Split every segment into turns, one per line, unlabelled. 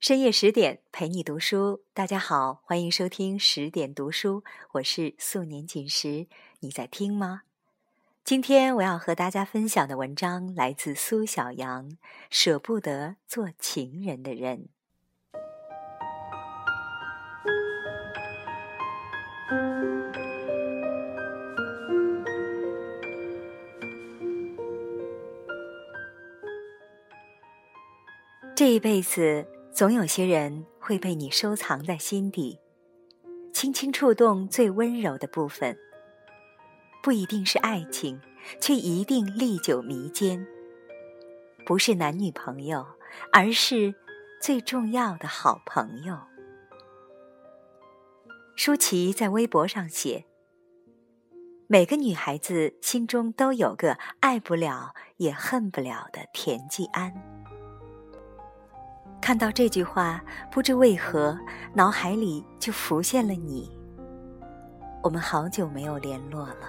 深夜十点陪你读书，大家好，欢迎收听十点读书，我是素年锦时，你在听吗？今天我要和大家分享的文章来自苏小阳，《舍不得做情人的人》。这一辈子。总有些人会被你收藏在心底，轻轻触动最温柔的部分。不一定是爱情，却一定历久弥坚。不是男女朋友，而是最重要的好朋友。舒淇在微博上写：“每个女孩子心中都有个爱不了也恨不了的田季安。”看到这句话，不知为何，脑海里就浮现了你。我们好久没有联络了。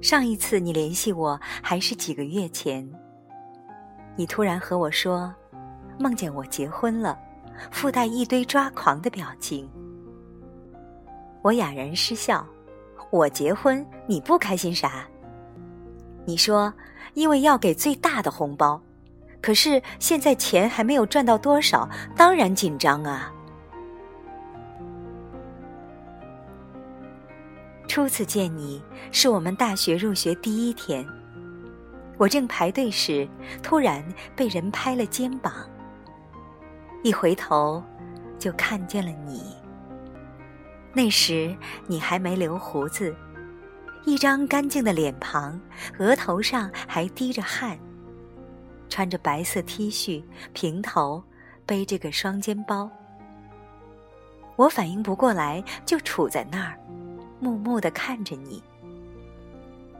上一次你联系我还是几个月前。你突然和我说，梦见我结婚了，附带一堆抓狂的表情。我哑然失笑。我结婚你不开心啥？你说，因为要给最大的红包。可是现在钱还没有赚到多少，当然紧张啊！初次见你是我们大学入学第一天，我正排队时，突然被人拍了肩膀。一回头，就看见了你。那时你还没留胡子，一张干净的脸庞，额头上还滴着汗。穿着白色 T 恤，平头，背着个双肩包。我反应不过来，就杵在那儿，木木的看着你。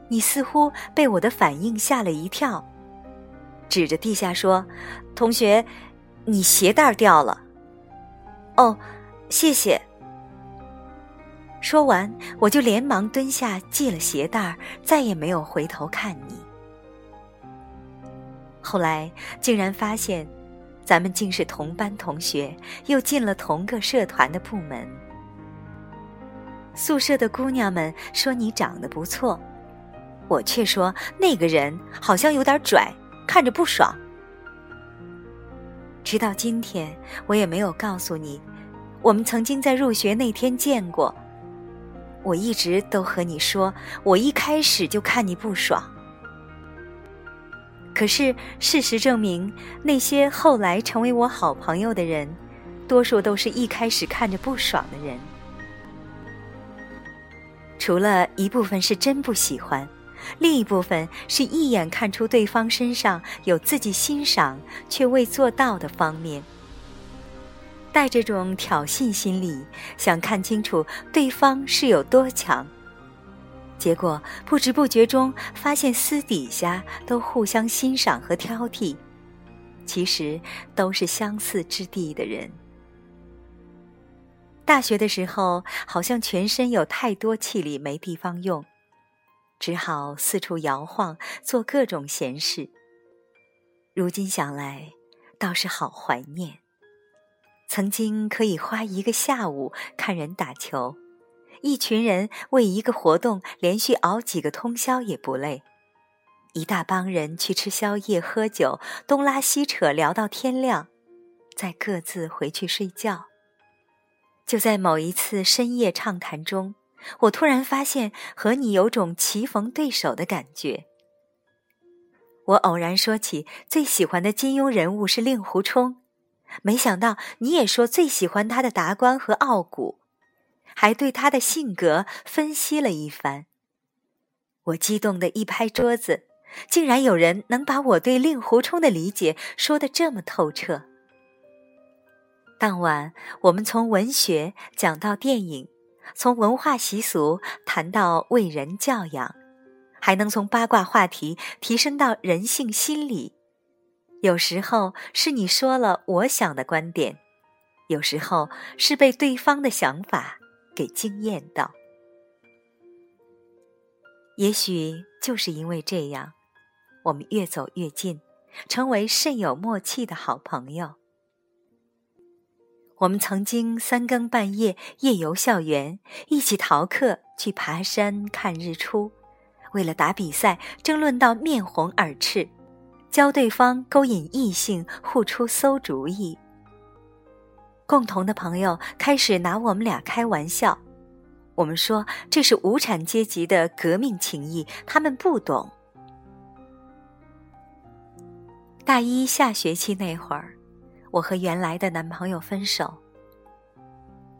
你似乎被我的反应吓了一跳，指着地下说：“同学，你鞋带掉了。”哦，谢谢。说完，我就连忙蹲下系了鞋带，再也没有回头看你。后来竟然发现，咱们竟是同班同学，又进了同个社团的部门。宿舍的姑娘们说你长得不错，我却说那个人好像有点拽，看着不爽。直到今天，我也没有告诉你，我们曾经在入学那天见过。我一直都和你说，我一开始就看你不爽。可是事实证明，那些后来成为我好朋友的人，多数都是一开始看着不爽的人。除了一部分是真不喜欢，另一部分是一眼看出对方身上有自己欣赏却未做到的方面，带这种挑衅心理，想看清楚对方是有多强。结果不知不觉中发现，私底下都互相欣赏和挑剔，其实都是相似之地的人。大学的时候，好像全身有太多气力没地方用，只好四处摇晃，做各种闲事。如今想来，倒是好怀念，曾经可以花一个下午看人打球。一群人为一个活动连续熬几个通宵也不累，一大帮人去吃宵夜、喝酒，东拉西扯聊到天亮，再各自回去睡觉。就在某一次深夜畅谈中，我突然发现和你有种棋逢对手的感觉。我偶然说起最喜欢的金庸人物是令狐冲，没想到你也说最喜欢他的达观和傲骨。还对他的性格分析了一番。我激动的一拍桌子，竟然有人能把我对令狐冲的理解说的这么透彻。当晚，我们从文学讲到电影，从文化习俗谈到为人教养，还能从八卦话题提升到人性心理。有时候是你说了我想的观点，有时候是被对方的想法。给惊艳到，也许就是因为这样，我们越走越近，成为甚有默契的好朋友。我们曾经三更半夜夜游校园，一起逃课去爬山看日出，为了打比赛争论到面红耳赤，教对方勾引异性，互出馊主意。共同的朋友开始拿我们俩开玩笑，我们说这是无产阶级的革命情谊，他们不懂。大一下学期那会儿。我和原来的男朋友分手。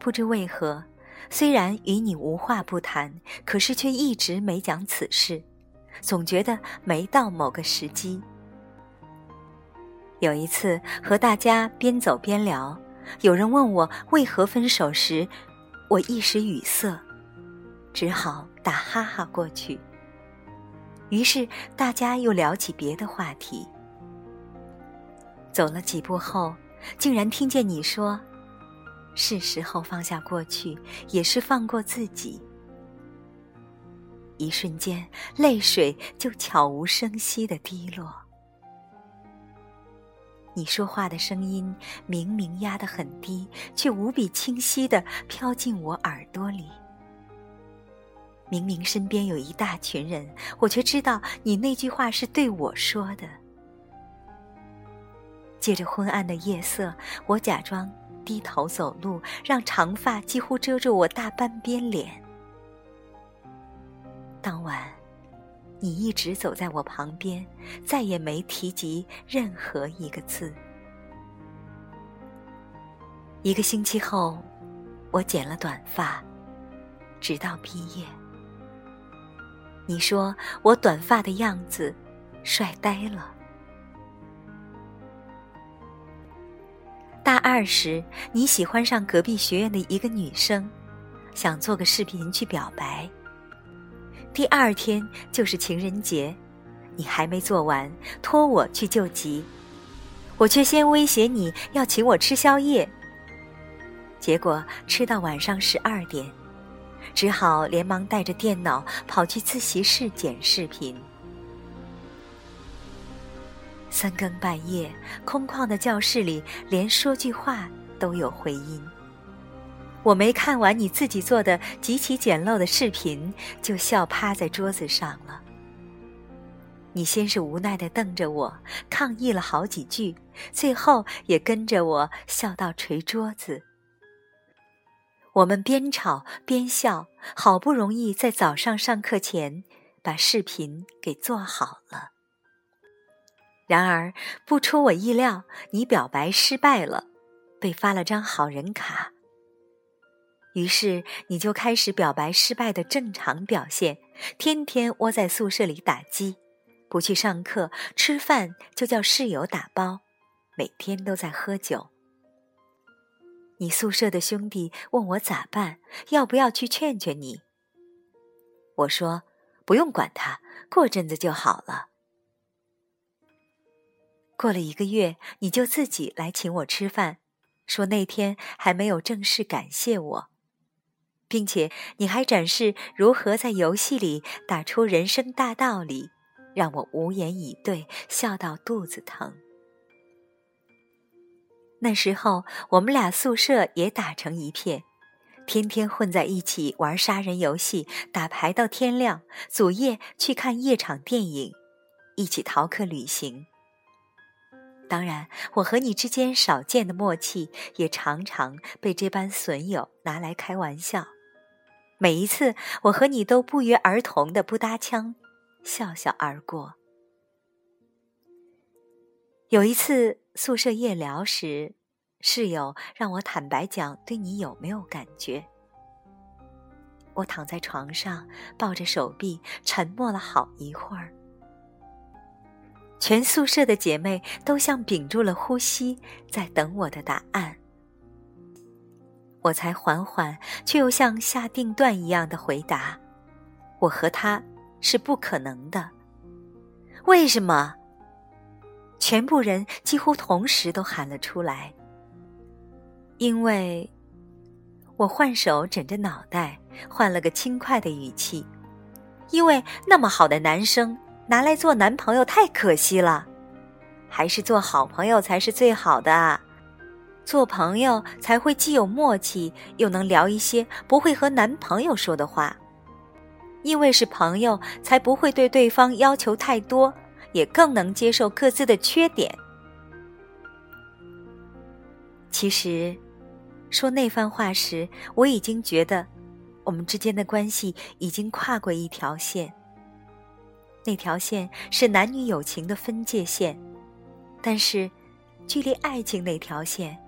不知为何，虽然与你无话不谈，可是却一直没讲此事，总觉得没到某个时机。有一次和大家边走边聊，有人问我为何分手时，我一时语塞，只好打哈哈过去。于是大家又聊起别的话题。走了几步后。竟然听见你说：“是时候放下过去，也是放过自己。”一瞬间，泪水就悄无声息的滴落。你说话的声音明明压得很低，却无比清晰的飘进我耳朵里。明明身边有一大群人，我却知道你那句话是对我说的。借着昏暗的夜色，我假装低头走路，让长发几乎遮住我大半边脸。当晚，你一直走在我旁边，再也没提及任何一个字。一个星期后，我剪了短发，直到毕业。你说我短发的样子帅呆了。大二时，你喜欢上隔壁学院的一个女生，想做个视频去表白。第二天就是情人节，你还没做完，托我去救急，我却先威胁你要请我吃宵夜。结果吃到晚上十二点，只好连忙带着电脑跑去自习室剪视频。三更半夜，空旷的教室里，连说句话都有回音。我没看完你自己做的极其简陋的视频，就笑趴在桌子上了。你先是无奈的瞪着我，抗议了好几句，最后也跟着我笑到捶桌子。我们边吵边笑，好不容易在早上上课前把视频给做好了。然而，不出我意料，你表白失败了，被发了张好人卡。于是，你就开始表白失败的正常表现，天天窝在宿舍里打机，不去上课，吃饭就叫室友打包，每天都在喝酒。你宿舍的兄弟问我咋办，要不要去劝劝你？我说不用管他，过阵子就好了。过了一个月，你就自己来请我吃饭，说那天还没有正式感谢我，并且你还展示如何在游戏里打出人生大道理，让我无言以对，笑到肚子疼。那时候我们俩宿舍也打成一片，天天混在一起玩杀人游戏，打牌到天亮，组夜去看夜场电影，一起逃课旅行。当然，我和你之间少见的默契，也常常被这般损友拿来开玩笑。每一次，我和你都不约而同的不搭腔，笑笑而过。有一次宿舍夜聊时，室友让我坦白讲对你有没有感觉。我躺在床上，抱着手臂，沉默了好一会儿。全宿舍的姐妹都像屏住了呼吸，在等我的答案。我才缓缓却又像下定断一样的回答：“我和他是不可能的。”为什么？全部人几乎同时都喊了出来。因为，我换手枕着脑袋，换了个轻快的语气：“因为那么好的男生。”拿来做男朋友太可惜了，还是做好朋友才是最好的。做朋友才会既有默契，又能聊一些不会和男朋友说的话。因为是朋友，才不会对对方要求太多，也更能接受各自的缺点。其实，说那番话时，我已经觉得，我们之间的关系已经跨过一条线。那条线是男女友情的分界线，但是，距离爱情那条线。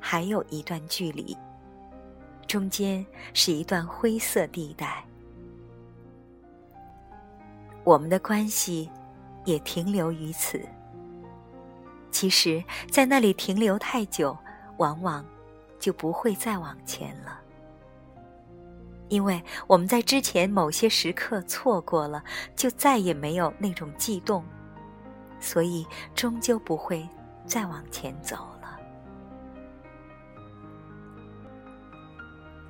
还有一段距离，中间是一段灰色地带。我们的关系也停留于此。其实，在那里停留太久，往往就不会再往前了，因为我们在之前某些时刻错过了，就再也没有那种悸动，所以终究不会再往前走。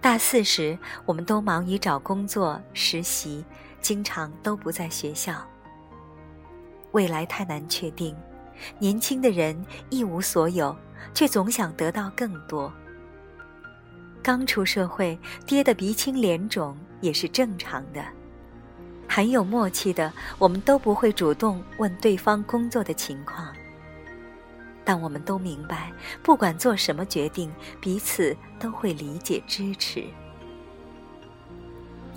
大四时，我们都忙于找工作、实习，经常都不在学校。未来太难确定，年轻的人一无所有，却总想得到更多。刚出社会，跌得鼻青脸肿也是正常的。很有默契的，我们都不会主动问对方工作的情况。但我们都明白，不管做什么决定，彼此都会理解支持。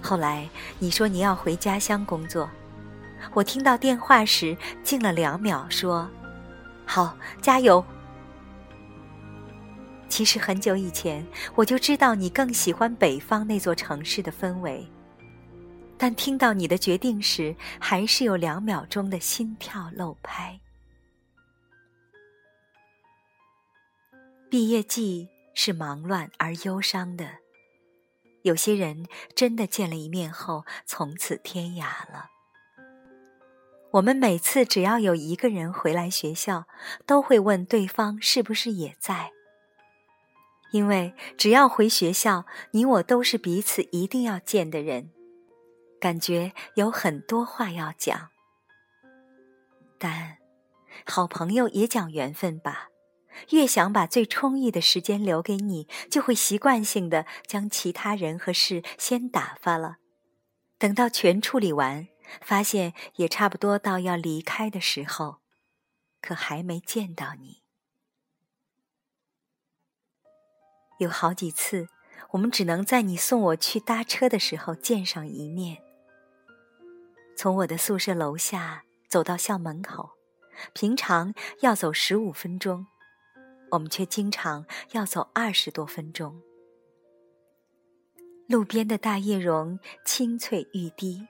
后来你说你要回家乡工作，我听到电话时静了两秒，说：“好，加油。”其实很久以前我就知道你更喜欢北方那座城市的氛围，但听到你的决定时，还是有两秒钟的心跳漏拍。毕业季是忙乱而忧伤的，有些人真的见了一面后从此天涯了。我们每次只要有一个人回来学校，都会问对方是不是也在，因为只要回学校，你我都是彼此一定要见的人，感觉有很多话要讲。但，好朋友也讲缘分吧。越想把最充裕的时间留给你，就会习惯性的将其他人和事先打发了。等到全处理完，发现也差不多到要离开的时候，可还没见到你。有好几次，我们只能在你送我去搭车的时候见上一面。从我的宿舍楼下走到校门口，平常要走十五分钟。我们却经常要走二十多分钟。路边的大叶榕青翠欲滴，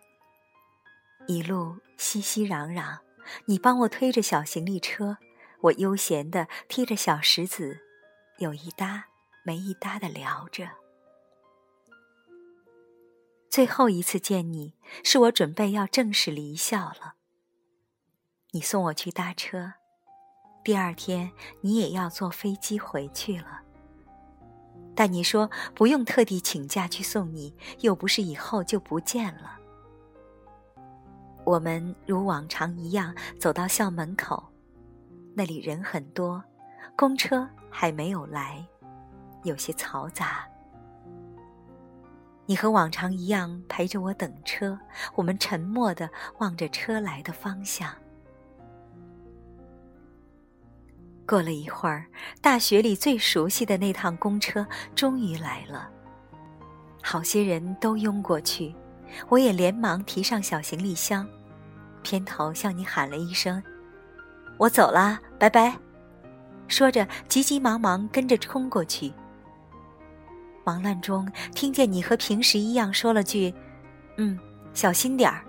一路熙熙攘攘，你帮我推着小行李车，我悠闲地踢着小石子，有一搭没一搭的聊着。最后一次见你，是我准备要正式离校了。你送我去搭车。第二天，你也要坐飞机回去了。但你说不用特地请假去送你，又不是以后就不见了。我们如往常一样走到校门口，那里人很多，公车还没有来，有些嘈杂。你和往常一样陪着我等车，我们沉默的望着车来的方向。过了一会儿，大学里最熟悉的那趟公车终于来了。好些人都拥过去，我也连忙提上小行李箱，偏头向你喊了一声：“我走啦，拜拜。”说着，急急忙忙跟着冲过去。忙乱中，听见你和平时一样说了句：“嗯，小心点儿。”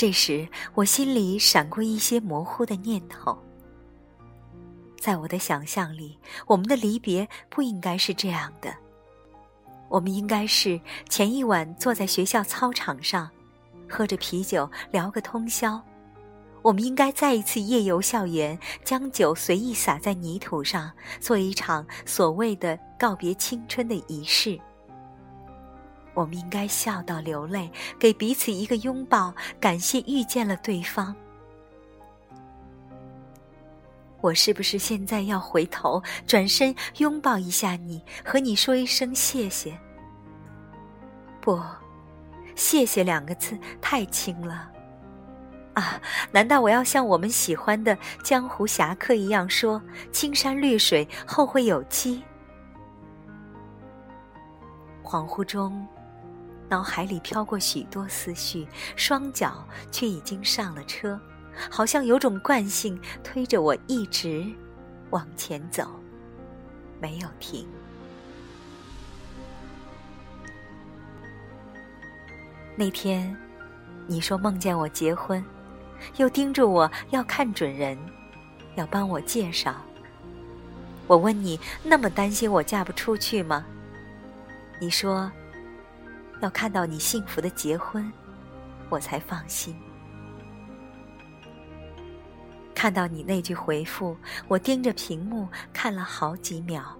这时，我心里闪过一些模糊的念头。在我的想象里，我们的离别不应该是这样的。我们应该是前一晚坐在学校操场上，喝着啤酒聊个通宵。我们应该再一次夜游校园，将酒随意洒在泥土上，做一场所谓的告别青春的仪式。我们应该笑到流泪，给彼此一个拥抱，感谢遇见了对方，我是不是现在要回头，转身拥抱一下你，和你说一声谢谢？不，谢谢两个字太轻了。啊，难道我要像我们喜欢的江湖侠客一样说“青山绿水，后会有期”？恍惚中，脑海里飘过许多思绪，双脚却已经上了车。好像有种惯性推着我一直往前走，没有停。那天，你说梦见我结婚，又叮嘱我要看准人，要帮我介绍。我问你，那么担心我嫁不出去吗？你说，要看到你幸福的结婚，我才放心。看到你那句回复，我盯着屏幕看了好几秒，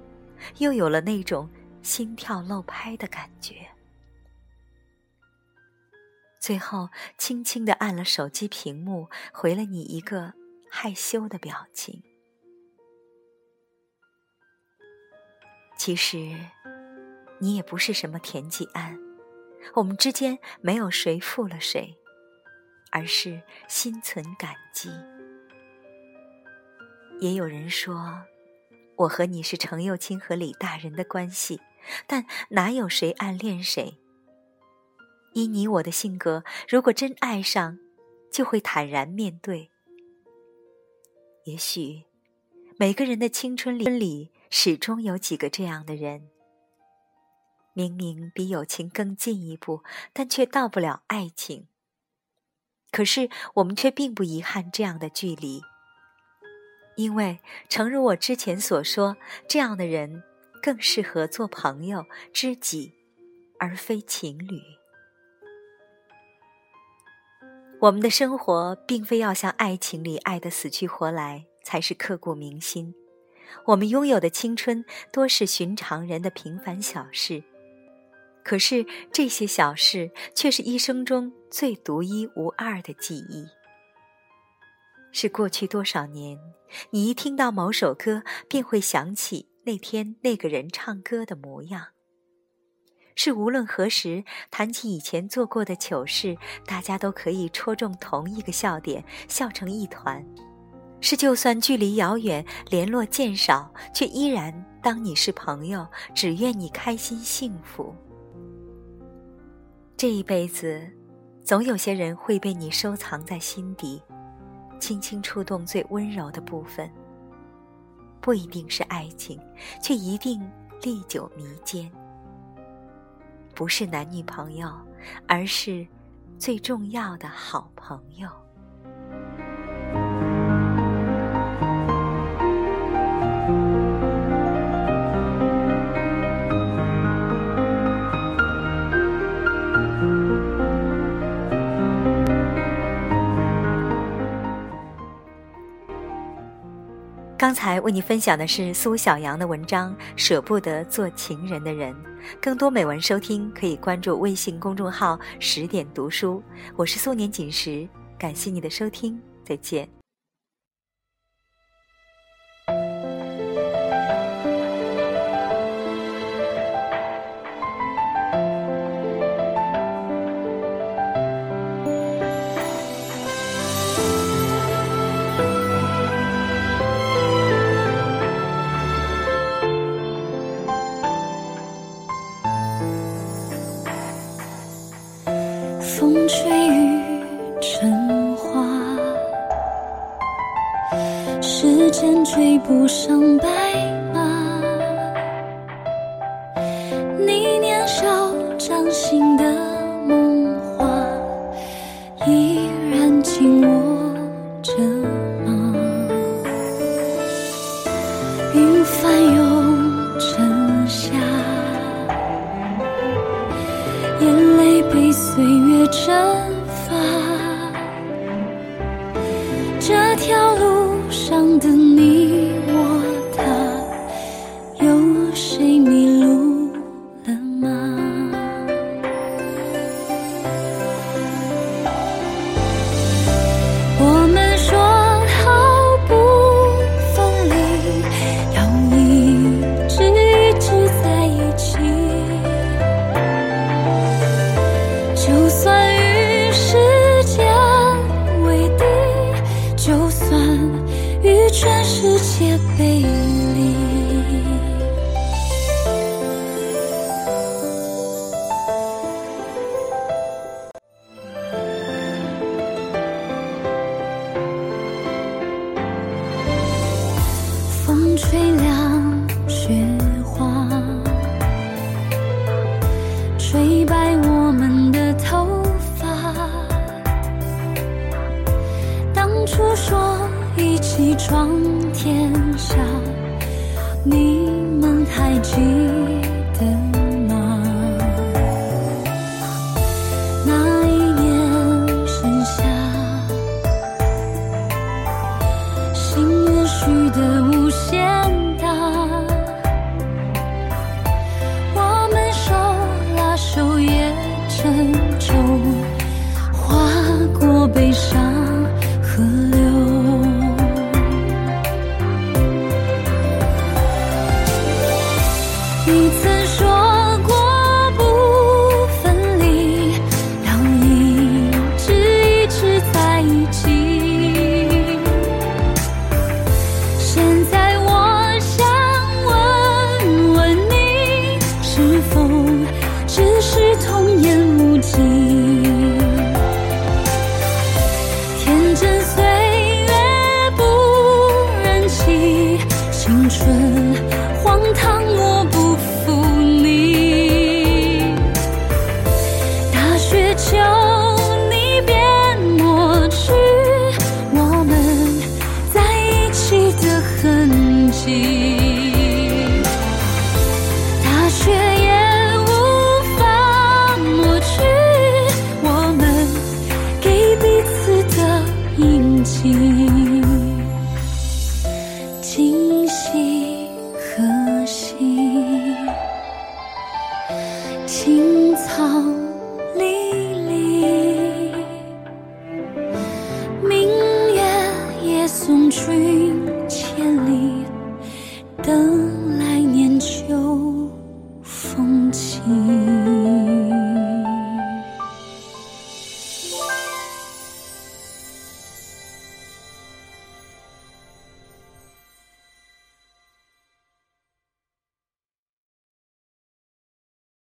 又有了那种心跳漏拍的感觉。最后，轻轻的按了手机屏幕，回了你一个害羞的表情。其实，你也不是什么田季安，我们之间没有谁负了谁，而是心存感激。也有人说，我和你是程又青和李大人的关系，但哪有谁暗恋谁？依你我的性格，如果真爱上，就会坦然面对。也许，每个人的青春里始终有几个这样的人，明明比友情更进一步，但却到不了爱情。可是我们却并不遗憾这样的距离。因为，诚如我之前所说，这样的人更适合做朋友、知己，而非情侣。我们的生活并非要像爱情里爱得死去活来才是刻骨铭心，我们拥有的青春多是寻常人的平凡小事，可是这些小事却是一生中最独一无二的记忆。是过去多少年，你一听到某首歌，便会想起那天那个人唱歌的模样。是无论何时谈起以前做过的糗事，大家都可以戳中同一个笑点，笑成一团。是就算距离遥远，联络渐少，却依然当你是朋友，只愿你开心幸福。这一辈子，总有些人会被你收藏在心底。轻轻触动最温柔的部分，不一定是爱情，却一定历久弥坚。不是男女朋友，而是最重要的好朋友。刚才为你分享的是苏小阳的文章《舍不得做情人的人》，更多美文收听可以关注微信公众号“十点读书”，我是苏年锦时，感谢你的收听，再见。不上白。
不说一起闯天下你们还记得